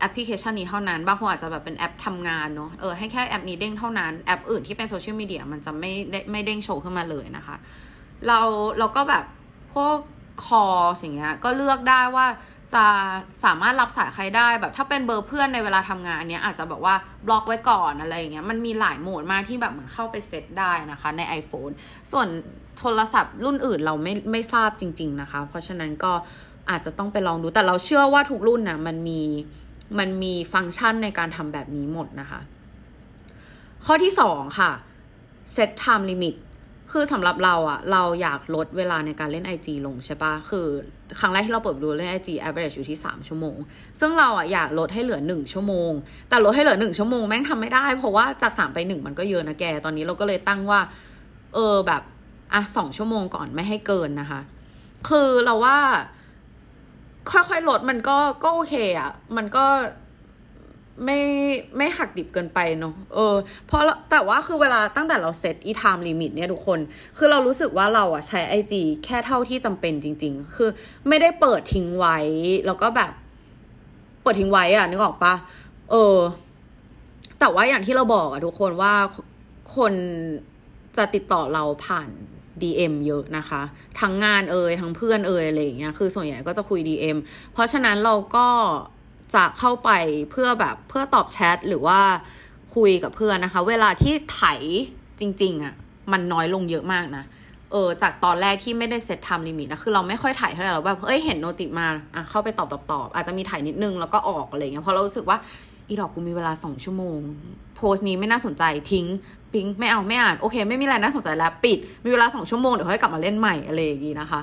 แอปพลิเคชันนี้เท่านั้น บางคนอาจจะแบบเป็นแอปทำงานเนาะ เออ ให้แค่แอปนี้เด้งเท่านั้น แอปอื่นที่เป็นโซเชียลมีเดียมันจะไม่ได้ไม่เด้งโชว์ขึ้นมาเลยนะคะ เราเราก็แบบพวกคอสิ่งเงี้ย ก็เลือกได้ว่า จะสามารถรับสายใครได้แบบถ้าเป็นเบอร์เพื่อนในเวลาทำงานอันเนี้ยอาจจะแบบว่าบล็อกไว้ก่อนอะไรอย่างเงี้ยมันมีหลายโหมดมากที่แบบเหมือนเข้าไปเซตได้นะคะใน iPhone ส่วนโทรศัพท์รุ่นอื่นเราไม่ไม่ทราบจริง ๆนะคะ เพราะฉะนั้นก็อาจจะต้องไปลองดูแต่เราเชื่อว่าทุกรุ่นนะมันมีมันมีฟังก์ชันในการทำแบบนี้หมดนะคะ ข้อที่สองค่ะ set time limit คือสำหรับเราอะเราอยากลดเวลาในการเล่น IG ลงใช่ปะคือครั้งแรกที่เราเปิดดูเล่น IG average อยู่ที่ 3 ชั่วโมง ซึ่งเราอะอยากลดให้เหลือ 1 ชั่วโมง แต่ลดให้เหลือ 1 ชั่วโมงแม่งทำไม่ได้ เพราะว่าจาก 3 ไป 1 มันก็เยอะนะแก ตอนนี้เราก็เลยตั้งว่า เออแบบอะสองชั่วโมงก่อนไม่ให้เกินนะคะ คือเราว่า ค่อยๆลดมันก็ก็โอเคอะมันก็ ไม่ไม่หักดิบเกินไปเนาะเออเพราะแต่ว่าคือเวลาตั้งแต่เราเซตอี time limit เนี่ยทุกคน คือเรารู้สึกว่าเราอะใช้ IG แค่เท่าที่จำเป็นจริง ๆ คือไม่ได้เปิดทิ้งไว้ แล้วก็แบบ เปิดทิ้งไว้อะนึกออกปะเออ แต่ว่าอย่างที่เราบอกอะทุกคนว่าคนจะติดต่อเราผ่าน DM เยอะนะคะ ทั้งงานเอ่ยทั้งเพื่อนเอ่ยอะไรอย่างเงี้ยคือส่วนใหญ่ก็จะคุย DM เพราะฉะนั้นเราก็ จะเข้าไปเพื่อแบบเพื่อตอบแชทหรือว่าคุยกับเพื่อนนะคะ เวลาที่ไถจริงๆอะ่ะมันน้อยลงเยอะมากนะ เออ จากตอนแรกที่ไม่ได้ set time limit นะ คือเราไม่ค่อยถ่ายเท่าไหร่เราแบบเอ้ย เห็น noti มา อะ เข้าไปตอบตอบตอบอาจจะมีถ่ายนิดนึง แล้วก็ออกอะไรเงี้ย เพราะเรารู้สึกว่า อีดอกกูมีเวลาสองชั่วโมง โพสต์นี้ไม่น่าสนใจทิ้ง ปิ๊ง ไม่เอาไม่อ่าน โอเค ไม่มีอะไรน่าสนใจแล้ว ปิด มีเวลาสองชั่วโมง เดี๋ยวค่อยกลับมาเล่นใหม่อะไรอย่างงี้นะคะ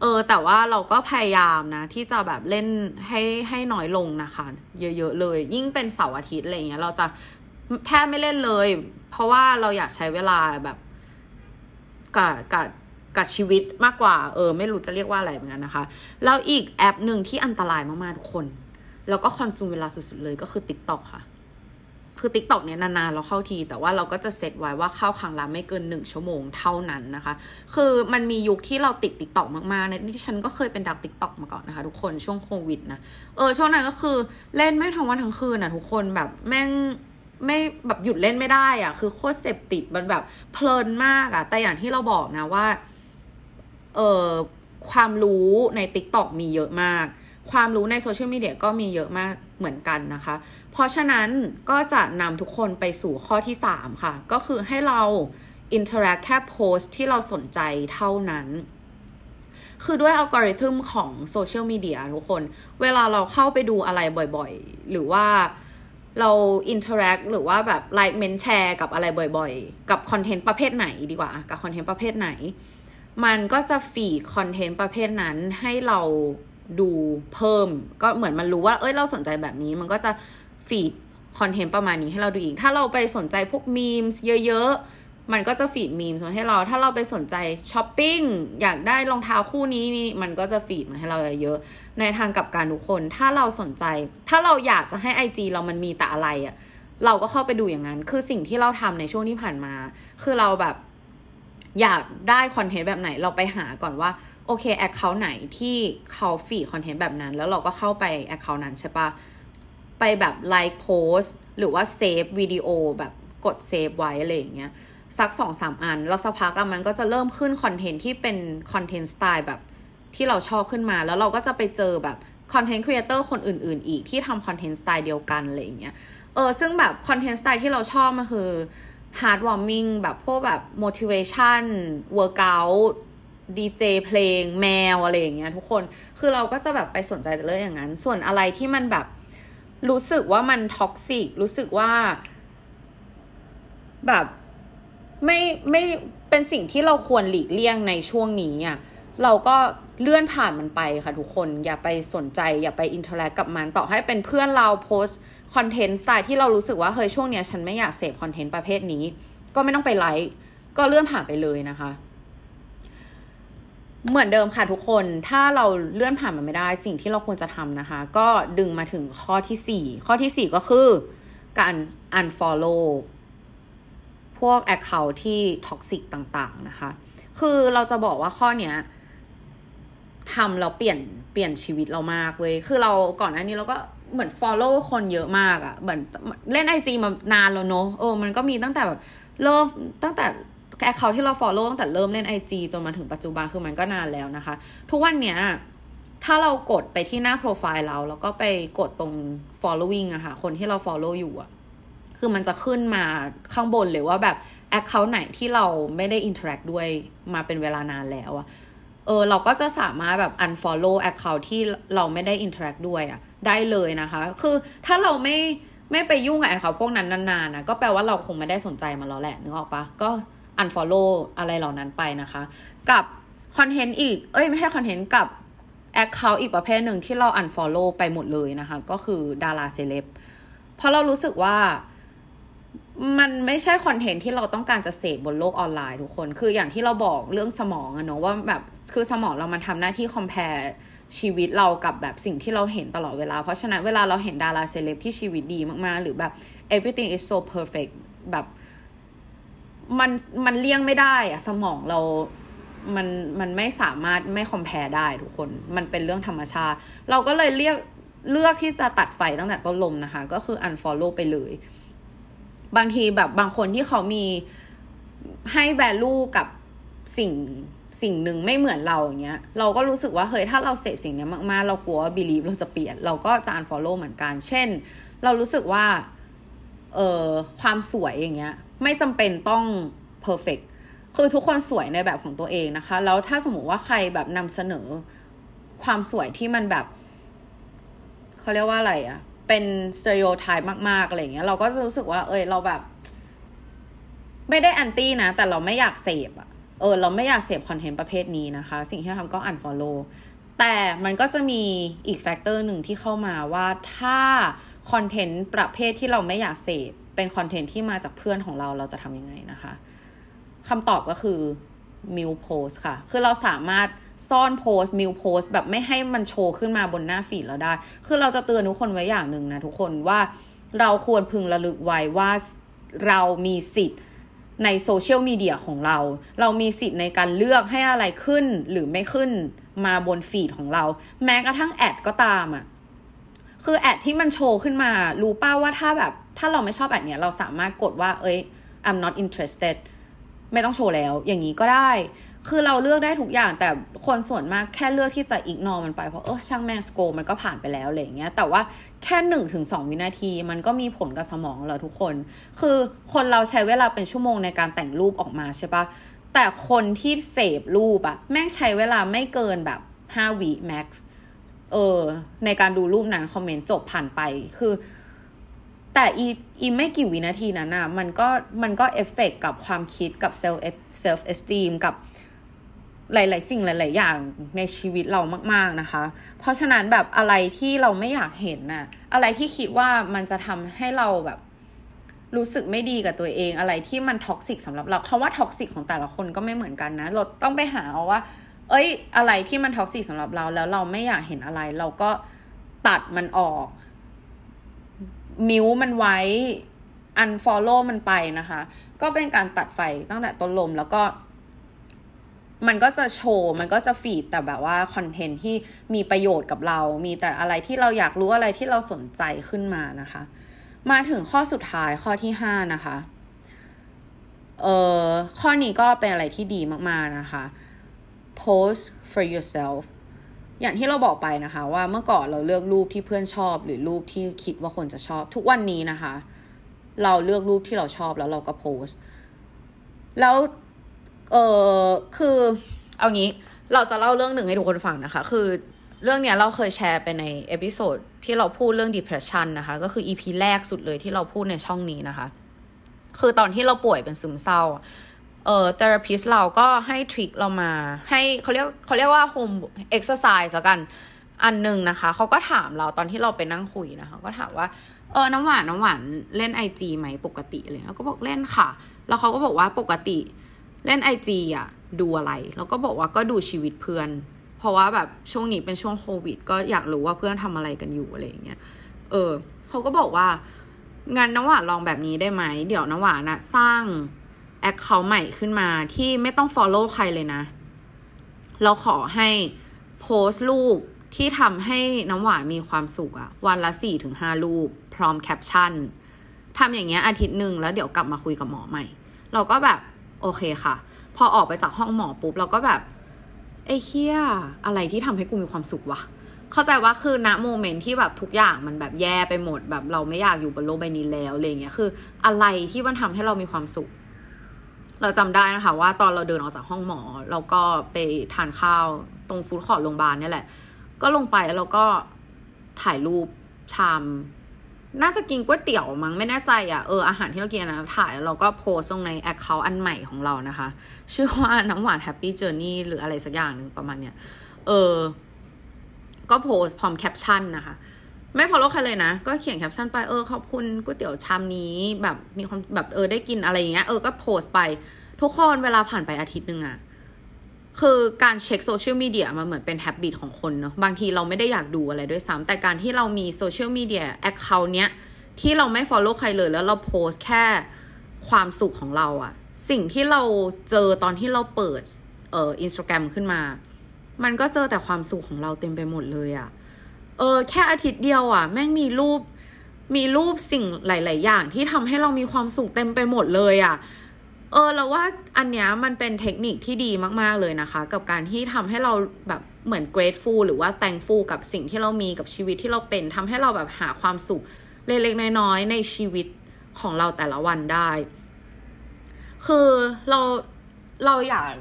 เออ แต่ว่าเราก็พยายามนะ ที่จะแบบเล่นให้ให้น้อยลงนะคะ เยอะๆเลย ยิ่งเป็นเสาร์อาทิตย์อะไรเงี้ยเราจะแทบไม่เล่นเลย เพราะว่าเราอยากใช้เวลาแบบกับกับกับชีวิตมากกว่า เออ ไม่รู้จะเรียกว่าอะไรเหมือนกันนะคะ แล้วอีกแอปหนึ่งที่อันตรายมากๆทุกคน แล้วก็คอนซูมเวลาสุดๆเลยก็คือ TikTok ค่ะ คือ t ิ k t o k เนี่ยนานๆเราเข้าที แต่ว่าเราก็จะเซตไว้ว่าเข้าครั้งละไม่เกินหนึ่งชั่วโมงเท่านั้นนะคะ คือมันมียุคที่เราติด t ิ k t o k มากๆเนี่ยที่ฉันก็เคยเป็นดัก t ิ k t o k มาก่อนนะคะ ทุกคนช่วงโควิดนะเออช่วงนั้นก็คือเล่นไม่ทั้งวันทั้งคืนนะทุกคนแบบแม่งไม่แบบหยุดเล่นไม่ได้อะคือโคตรเสพติดมันแบบเพลินมากอะแต่อย่างที่เราบอกนะว่าเออความรู้ใน t ิ k t o k มีเยอะมาก ความรู้ในโซเชียลมีเดียก็มีเยอะมากเหมือนกันนะคะ เพราะฉะนั้นก็จะนำทุกคนไปสู่ข้อที่ 3 ค่ะ ก็คือให้เรา interact แค่โพสต์ที่เราสนใจเท่านั้นคือด้วยอัลกอริทึมของโซเชียลมีเดียทุกคน เวลาเราเข้าไปดูอะไรบ่อยๆ หรือว่าเรา interact หรือว่าแบบ like ment share กับอะไรบ่อยๆ กับคอนเทนต์ประเภทไหนดีกว่า กับคอนเทนต์ประเภทไหน มันก็จะ feed คอนเทนต์ประเภทนั้นให้เราดูเพิ่ม ก็เหมือนมันรู้ว่า เอ้ยเราสนใจแบบนี้ มันก็จะ feedคอนเทนต์ประมาณนี้ให้เราดูอีก ถ้าเราไปสนใจพวก memes เยอะๆ มันก็จะ feed memes มาให้เรา ถ้าเราไปสนใจช้อปปิ้ง อยากได้รองเท้าคู่นี้นี่ มันก็จะ feed มาให้เราเยอะในทางกลับกันทุกคน ถ้าเราสนใจ ถ้าเราอยากจะให้ไอจีเรามันมีแต่อะไรอะ่ะเราก็เข้าไปดูอย่างนั้น คือสิ่งที่เราทำในช่วงที่ผ่านมา คือเราแบบอยากได้คอนเทนต์แบบไหน เราไปหาก่อนว่าโอเค account ไหนที่เขา feed คอนเทนต์แบบนั้น แล้วเราก็เข้าไป account นั้นใช่ปะ ไปแบบไลค์โพสต์หรือว่า save วิดีโอแบบกด save ไว้อะไรอย่างเงี้ยสักสองสามอัน แล้วสักพักมันก็จะเริ่มขึ้นคอนเทนต์ที่เป็นคอนเทนต์สไตล์แบบที่เราชอบขึ้นมา แล้วเราก็จะไปเจอแบบ content creator คนอื่น ๆ อีกที่ทำคอนเทนต์สไตล์เดียวกันอะไรอย่างเงี้ยเออซึ่งแบบคอนเทนต์สไตล์ที่เราชอบมันคือ heart warming แบบพวกแบบ motivation workout ดีเจเพลงแมวอะไรอย่างเงี้ยทุกคน คือเราก็จะแบบไปสนใจแต่เรื่องอย่างนั้น ส่วนอะไรที่มันแบบ รู้สึกว่ามัน toxic รู้สึกว่า แบบไม่ไม่เป็นสิ่งที่เราควรหลีกเลี่ยงในช่วงนี้อะเราก็เลื่อนผ่านมันไปค่ะทุกคนอย่าไปสนใจ อย่าไป interact กับมันต่อให้เป็นเพื่อนเราโพสต์คอนเทนต์สไตล์ที่เรารู้สึกว่าเฮ้ยช่วงเนี้ยฉันไม่อยากเสพคอนเทนต์ประเภทนี้ ก็ไม่ต้องไปไลค์ก็เลื่อนผ่านไปเลยนะคะ เหมือนเดิมค่ะทุกคน ถ้าเราเลื่อนผ่านมันไม่ได้ สิ่งที่เราควรจะทำนะคะ ก็ดึงมาถึงข้อที่สี่ข้อที่สี่ก็คือการ unfollow พวก account ที่ toxic ต่างๆนะคะ คือเราจะบอกว่าข้อเนี้ยทำเราเปลี่ยนเปลี่ยนชีวิตเรามากเว้ย คือเราก่อนหน้านี้เราก็เหมือน follow คนเยอะมากอะ่ะ เหมือนเล่นไอจีมานานแล้วเนอะเออ มันก็มีตั้งแต่แบบเริ่มตั้งแต่ account ที่เรา follow ตั้งแต่เริ่มเล่น IG จนมาถึงปัจจุบันคือมันก็นานแล้วนะคะ ทุกวันเนี้ยถ้าเรากดไปที่หน้าโปรไฟล์เรา แล้วก็ไปกดตรง following อะค่ะ คนที่เรา follow อยู่อะคือมันจะขึ้นมาข้างบนเลยว่าแบบ account ไหนที่เราไม่ได้ interact ด้วยมาเป็นเวลานานแล้วอะเออเราก็จะสามารถแบบ unfollow account ที่เราไม่ได้ interact ด้วยอะได้เลยนะคะ คือถ้าเราไม่ไม่ไปยุ่งกับ account พวกนั้นนานๆนะก็แปลว่าเราคงไม่ได้สนใจมันแล้วแหละนึกออกปะก็ unfollow อะไรเหล่านั้นไปนะคะ กับคอนเทนต์อีก เอ้ยไม่ใช่คอนเทนต์กับ account อีกประเภทหนึ่งที่เรา unfollow ไปหมดเลยนะคะ ก็คือดาราเซเลบเพราะเรารู้สึกว่ามันไม่ใช่คอนเทนต์ที่เราต้องการจะเสพบนโลกออนไลน์ทุกคน คืออย่างที่เราบอกเรื่องสมองอะเนาะว่าแบบคือสมองเรามันทำหน้าที่ compareชีวิตเรากับแบบสิ่งที่เราเห็นตลอดเวลา เพราะฉะนั้นเวลาเราเห็นดาราเซเลบที่ชีวิตดีมากๆ หรือแบบ everything is so perfect แบบ มันมันเลี่ยงไม่ได้อะสมองเรา มันมันไม่สามารถไม่คอมเพลได้ทุกคน มันเป็นเรื่องธรรมชาติ เราก็เลยเรียกเลือกที่จะตัดไฟตั้งแต่ต้นลมนะคะ ก็คือ unfollow ไปเลย บางทีแบบบางคนที่เขามีให้ value กับสิ่งสิ่งหนึ่งไม่เหมือนเราอย่างเงี้ย เราก็รู้สึกว่าเฮ้ยถ้าเราเสพสิ่งนี้มากๆ เรากลัวว่า belief เราจะเปลี่ยน เราก็จะ unfollow เหมือนกัน เช่น เรารู้สึกว่า เออความสวยอย่างเงี้ย ไม่จำเป็นต้อง perfect คือทุกคนสวยในแบบของตัวเองนะคะ แล้วถ้าสมมติว่าใครแบบนำเสนอความสวยที่มันแบบเขาเรียกว่าอะไรอะเป็นสเตอริโอไทป์มาก ๆ อะไรเงี้ย เราก็จะรู้สึกว่า เอยเราแบบ ไม่ได้แอนตี้นะ แต่เราไม่อยากเสพอะเออ เราไม่อยากเสพคอนเทนต์ประเภทนี้นะคะ สิ่งที่ทำก็ unfollow แต่มันก็จะมีอีก factor หนึ่งที่เข้ามาว่าถ้าคอนเทนต์ประเภทที่เราไม่อยากเสพ เป็นคอนเทนต์ที่มาจากเพื่อนของเราเราจะทำยังไงนะคะคำตอบก็คือ mute โพสต์ค่ะ คือเราสามารถซ่อนโพสต์ mute โพสต์แบบไม่ให้มันโชว์ขึ้นมาบนหน้าฟีดเราได้ คือเราจะเตือนทุกคนไว้อย่างหนึ่งนะทุกคนว่าเราควรพึงระลึกไว้ว่าเรามีสิทธิ์ในโซเชียลมีเดียของเรา เรามีสิทธิ์ในการเลือกให้อะไรขึ้นหรือไม่ขึ้นมาบนฟีดของเรา แม้กระทั่ง ad ก็ตามอะค่ะ คือ ad ที่มันโชว์ขึ้นมา รู้ป้ะว่าถ้าแบบ ถ้าเราไม่ชอบแบบเนี้ยเราสามารถกดว่า เอ้ย I'm not interested ไม่ต้องโชว์แล้ว อย่างนี้ก็ได้ คือเราเลือกได้ทุกอย่าง แต่คนส่วนมากแค่เลือกที่จะ ignore มันไป เพราะเออช่างแม่ง scroll มันก็ผ่านไปแล้วอะไรเงี้ย แต่ว่าแค่หนึ่งถึงสองวินาที มันก็มีผลกับสมองเราทุกคน คือคนเราใช้เวลาเป็นชั่วโมงในการแต่งรูปออกมาใช่ปะแต่คนที่เสพรูปอะแม่งใช้เวลาไม่เกินแบบห้าวิ max เออในการดูรูปนั้นคอมเมนต์จบผ่านไป คือ แต่อีอีไม่กี่วินาทีนั้นอะมันก็มันก็ affect กับความคิดกับ self self-esteem กับหลาย ๆ สิ่งหลาย ๆ อย่างในชีวิตเรามาก ๆ นะคะ เพราะฉะนั้นแบบอะไรที่เราไม่อยากเห็นน่ะ อะไรที่คิดว่ามันจะทำให้เราแบบรู้สึกไม่ดีกับตัวเอง อะไรที่มัน toxic สำหรับเราคำว่า toxic ของแต่ละคนก็ไม่เหมือนกันนะ เราต้องไปหาว่า เอ้ย อะไรที่มัน toxic สำหรับเรา แล้วเราไม่อยากเห็นอะไร เราก็ตัดมันออก mute มันไว้ unfollow มันไปนะคะ ก็เป็นการตัดไฟตั้งแต่ต้นลมแล้วก็ มันก็จะโชว์ มันก็จะฟีดแต่แบบว่าคอนเทนต์ที่มีประโยชน์กับเรา มีแต่อะไรที่เราอยากรู้อะไรที่เราสนใจขึ้นมานะคะ มาถึงข้อสุดท้ายข้อที่ห้านะคะเอ่อข้อนี้ก็เป็นอะไรที่ดีมากๆนะคะ post for yourself อย่างที่เราบอกไปนะคะ ว่าเมื่อก่อนเราเลือกรูปที่เพื่อนชอบ หรือรูปที่คิดว่าคนจะชอบ ทุกวันนี้นะคะ เราเลือกรูปที่เราชอบแล้วเราก็โพสต์แล้วเออคือเอางี้เราจะเล่าเรื่องหนึ่งให้ทุกคนฟังนะคะ คือเรื่องเนี้ยเราเคยแชร์ไปใน episode ที่เราพูดเรื่อง depression นะคะ ก็คือ EP แรกสุดเลยที่เราพูดในช่องนี้นะคะ คือตอนที่เราป่วยเป็นซึมเศร้า เอ่อ therapist เราก็ให้ trick เรามา ให้เขาเรียกเขาเรียกว่า home exercise แล้วกันอันหนึ่งนะคะ เขาก็ถามเราตอนที่เราไปนั่งคุยนะคะก็ถามว่าเออน้ำหวานน้ำหวานเล่นไอจีไหมปกติเลยเราก็บอกเล่นค่ะ แล้วเขาก็บอกว่าปกติเล่นไอจีอะดูอะไร แล้วก็บอกว่าก็ดูชีวิตเพื่อน เพราะว่าแบบช่วงนี้เป็นช่วงโควิด ก็อยากรู้ว่าเพื่อนทำอะไรกันอยู่อะไรอย่างเงี้ยเออเขาก็บอกว่างานน้ำหวานลองแบบนี้ได้ไหม เดี๋ยวน้ำหวานนะสร้าง แอคเคาท์ใหม่ขึ้นมาที่ไม่ต้อง Follow ใครเลยนะ เราขอให้โพสต์รูปที่ทำให้น้ำหวานมีความสุขอะวันละสี่ถึงห้ารูป พร้อมแคปชั่นทำอย่างเงี้ยอาทิตย์หนึ่งแล้วเดี๋ยวกลับมาคุยกับหมอใหม่ เราก็แบบโอเคค่ะ พอออกไปจากห้องหมอปุ๊บเราก็แบบไอ้เหี้ยอะไรที่ทำให้กูมีความสุขวะเข้าใจว่าคือณโมเมนต์ที่แบบทุกอย่างมันแบบแย่ไปหมดแบบเราไม่อยากอยู่บนโลกใบนี้แล้วอะไรเงี้ยคือ อะไรที่มันทำให้เรามีความสุข เราจำได้นะคะว่าตอนเราเดินออกจากห้องหมอเราก็ไปทานข้าวตรงฟู้ดคอร์ทโรงพยาบาลนี่แหละ ก็ลงไปแล้วเราก็ถ่ายรูปชาม น่าจะกินก๋วยเตี๋ยวมั้งไม่แน่ใจอะค่ะเอออาหารที่เรากินนะถ่ายแล้วเราก็โพสต์ตรงใน account อันใหม่ของเรานะคะ ชื่อว่าน้ำหวาน happy journey หรืออะไรสักอย่างหนึ่งประมาณเนี้ยเออ ก็โพสต์พร้อมแคปชั่นนะคะ ไม่ follow ใครเลยนะ ก็เขียนแคปชั่นไปเออขอบคุณก๋วยเตี๋ยวชามนี้แบบมีความแบบเออได้กินอะไรอย่างเงี้ยเออก็โพสต์ไป ทุกคนเวลาผ่านไปอาทิตย์หนึ่งอะคือการเช็คโซเชียลมีเดียมันเหมือนเป็น habit ของคนเนาะบางทีเราไม่ได้อยากดูอะไรด้วยซ้ำแต่การที่เรามี social media account เนี้ยที่เราไม่ follow ใครเลยแล้วเราโพสต์แค่ความสุขของเราอะสิ่งที่เราเจอตอนที่เราเปิดเอ่ออินสตาแกรมขึ้นมา มันก็เจอแต่ความสุขของเราเต็มไปหมดเลยอะ เออแค่อาทิตย์เดียวอะแม่งมีรูปมีรูปสิ่งหลาย ๆ อย่างที่ทำให้เรามีความสุขเต็มไปหมดเลยอะเออเราว่าอันเนี้ยมันเป็นเทคนิคที่ดีมาก ๆ เลยนะคะ กับการที่ทำให้เราแบบเหมือน grateful หรือว่า thankful กับสิ่งที่เรามีกับชีวิตที่เราเป็นทำให้เราแบบหาความสุขเล็ก ๆ น้อย ๆ ในชีวิตของเราแต่ละวันได้ คือเราเราอยาก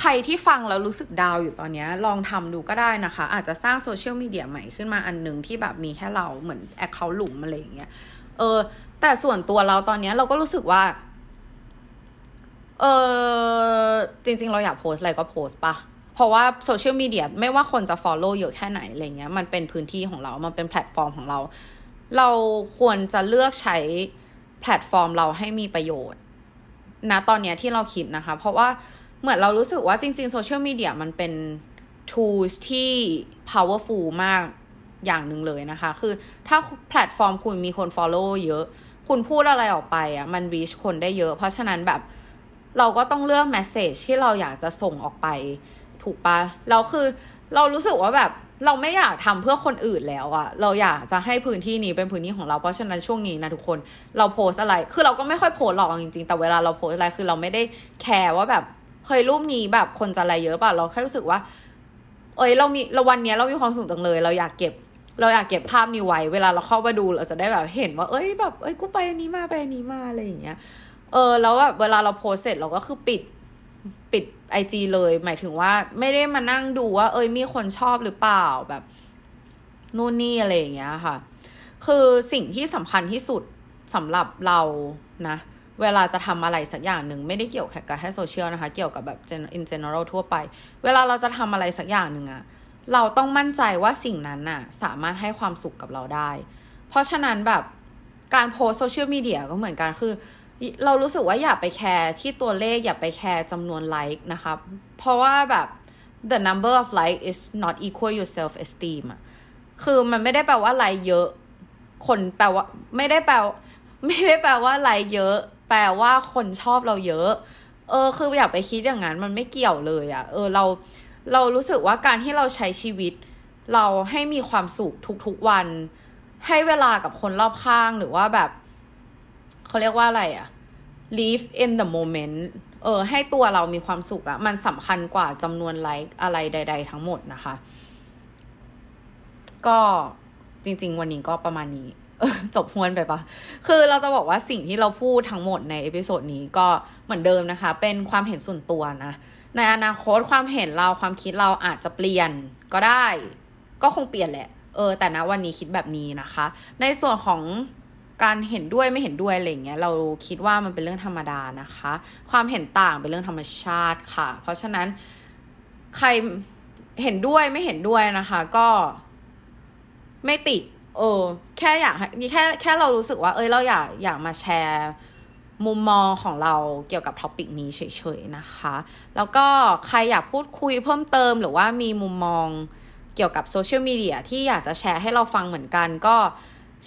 ใครที่ฟังแล้วรู้สึก down อยู่ตอนนี้ลองทำดูก็ได้นะคะ อาจจะสร้างโซเชียลมีเดียใหม่ขึ้นมาอันหนึ่งที่แบบมีแค่เราเหมือน account หลุมอะไรอย่างเงี้ยเออ แต่ส่วนตัวเราตอนนี้เราก็รู้สึกว่า เออจริง ๆ เราอยากโพสต์อะไรก็โพสต์ปะเพราะว่าโซเชียลมีเดียไม่ว่าคนจะ follow เยอะแค่ไหนอะไรเงี้ย มันเป็นพื้นที่ของเรา มันเป็นแพลตฟอร์มของเรา เราควรจะเลือกใช้แพลตฟอร์มเราให้มีประโยชน์นะตอนนี้ที่เราคิดนะคะ เพราะว่า เหมือนเรารู้สึกว่าจริงๆโซเชียลมีเดียมันเป็น tools ที่ powerful มากอย่างหนึ่งเลยนะคะ คือถ้าแพลตฟอร์มคุณมีคน follow เยอะ คุณพูดอะไรออกไปอะ มัน reach คนได้เยอะ เพราะฉะนั้นแบบเราก็ต้องเลือก message ที่เราอยากจะส่งออกไป ถูกปะเราคือเรารู้สึกว่าแบบเราไม่อยากทำเพื่อคนอื่นแล้วอะเราอยากจะให้พื้นที่นี้เป็นพื้นที่ของเรา เพราะฉะนั้นช่วงนี้นะทุกคน เราโพสอะไร คือเราก็ไม่ค่อยโพสหรอกจริงๆ แต่เวลาเราโพสอะไร คือเราไม่ได้แคร์ว่าแบบ เฮ้ยรูปนี้แบบคนจะอะไรเยอะป่ะเราแค่รู้สึกว่า เอ้ยเรามีเราวันนี้เรามีความสุขจังเลย เราอยากเก็บ เราอยากเก็บภาพนี้ไว้ เวลาเราเข้ามาดูเราจะได้แบบเห็นว่า เอ้ยแบบเอ้ยกูไปอันนี้มาไปอันนี้มาอะไรอย่างเงี้ย เออแล้วแบบเวลาเราโพสเสร็จเราก็คือปิดปิดไอจีเลย หมายถึงว่าไม่ได้มานั่งดูว่า เอ้ยมีคนชอบหรือเปล่าแบบนู่นนี่อะไรอย่างเงี้ยค่ะ คือสิ่งที่สำคัญที่สุดสำหรับเรานะ เวลาจะทำอะไรสักอย่างหนึ่งไม่ได้เกี่ยวกับแค่โซเชียลนะคะ เกี่ยวกับแบบ in general ทั่วไป เวลาเราจะทำอะไรสักอย่างหนึ่งอะเราต้องมั่นใจว่าสิ่งนั้นน่ะสามารถให้ความสุขกับเราได้ เพราะฉะนั้นแบบการโพสต์โซเชียลมีเดียก็เหมือนกันคือ เรารู้สึกว่าอย่าไปแคร์ที่ตัวเลขอย่าไปแคร์จำนวนไลค์นะคะเพราะว่าแบบ the number of like is not equal your self esteem อะคือมันไม่ได้แปลว่าไลค์เยอะ คนแปลว่าไม่ได้แปลไม่ได้แปลว่าไลค์เยอะ แปลว่าคนชอบเราเยอะ เออ คืออย่าไปคิดอย่างนั้นมันไม่เกี่ยวเลยอะเออเราเรารู้สึกว่าการที่เราใช้ชีวิต เราให้มีความสุขทุกๆวัน ให้เวลากับคนรอบข้างหรือว่าแบบเขาเรียกว่าอะไรอะ live in the moment เออ ให้ตัวเรามีความสุขอะมันสำคัญกว่าจำนวนไลค์อะไรใด ๆ ทั้งหมดนะคะ ก็จริง ๆ วันนี้ก็ประมาณนี้ จบห้วนไปปะคือเราจะบอกว่าสิ่งที่เราพูดทั้งหมดใน episode นี้ก็เหมือนเดิมนะคะ เป็นความเห็นส่วนตัวนะ ในอนาคตความเห็นเราความคิดเราอาจจะเปลี่ยนก็ได้ ก็คงเปลี่ยนแหละ เออ แต่นะวันนี้คิดแบบนี้นะคะ ในส่วนของการเห็นด้วยไม่เห็นด้วยอะไรเงี้ยเราคิดว่ามันเป็นเรื่องธรรมดานะคะ ความเห็นต่างเป็นเรื่องธรรมชาติค่ะ เพราะฉะนั้นใครเห็นด้วยไม่เห็นด้วยนะคะ ก็ไม่ติด เออแค่อยากแค่แค่เรารู้สึกว่า เอ้ยเราอยากอยากมาแชร์มุมมองของเราเกี่ยวกับ topic นี้เฉยๆนะคะ แล้วก็ใครอยากพูดคุยเพิ่มเติมหรือว่ามีมุมมองเกี่ยวกับโซเชียลมีเดียที่อยากจะแชร์ให้เราฟังเหมือนกันก็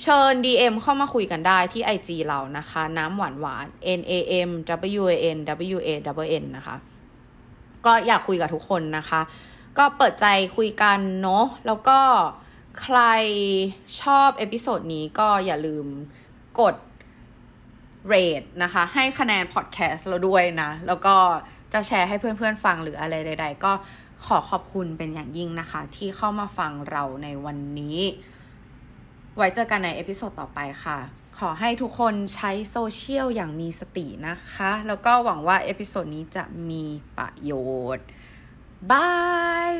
เชิญ DM เข้ามาคุยกันได้ที่ IG เรานะคะ น้ำหวานหวาน N A M W A N W A W N นะคะ ก็อยากคุยกับทุกคนนะคะ ก็เปิดใจคุยกันเนาะแล้วก็ ใครชอบ episode นี้ก็อย่าลืมกด rate นะคะ ให้คะแนนพอดแคสต์เราด้วยนะ แล้วก็จะแชร์ให้เพื่อนๆฟังหรืออะไรใด ๆ ก็ขอขอบคุณเป็นอย่างยิ่งนะคะ ที่เข้ามาฟังเราในวันนี้ ไว้เจอกันใน episode ต่อไปค่ะ ขอให้ทุกคนใช้โซเชียลอย่างมีสตินะคะ แล้วก็หวังว่า episode นี้จะมีประโยชน์ bye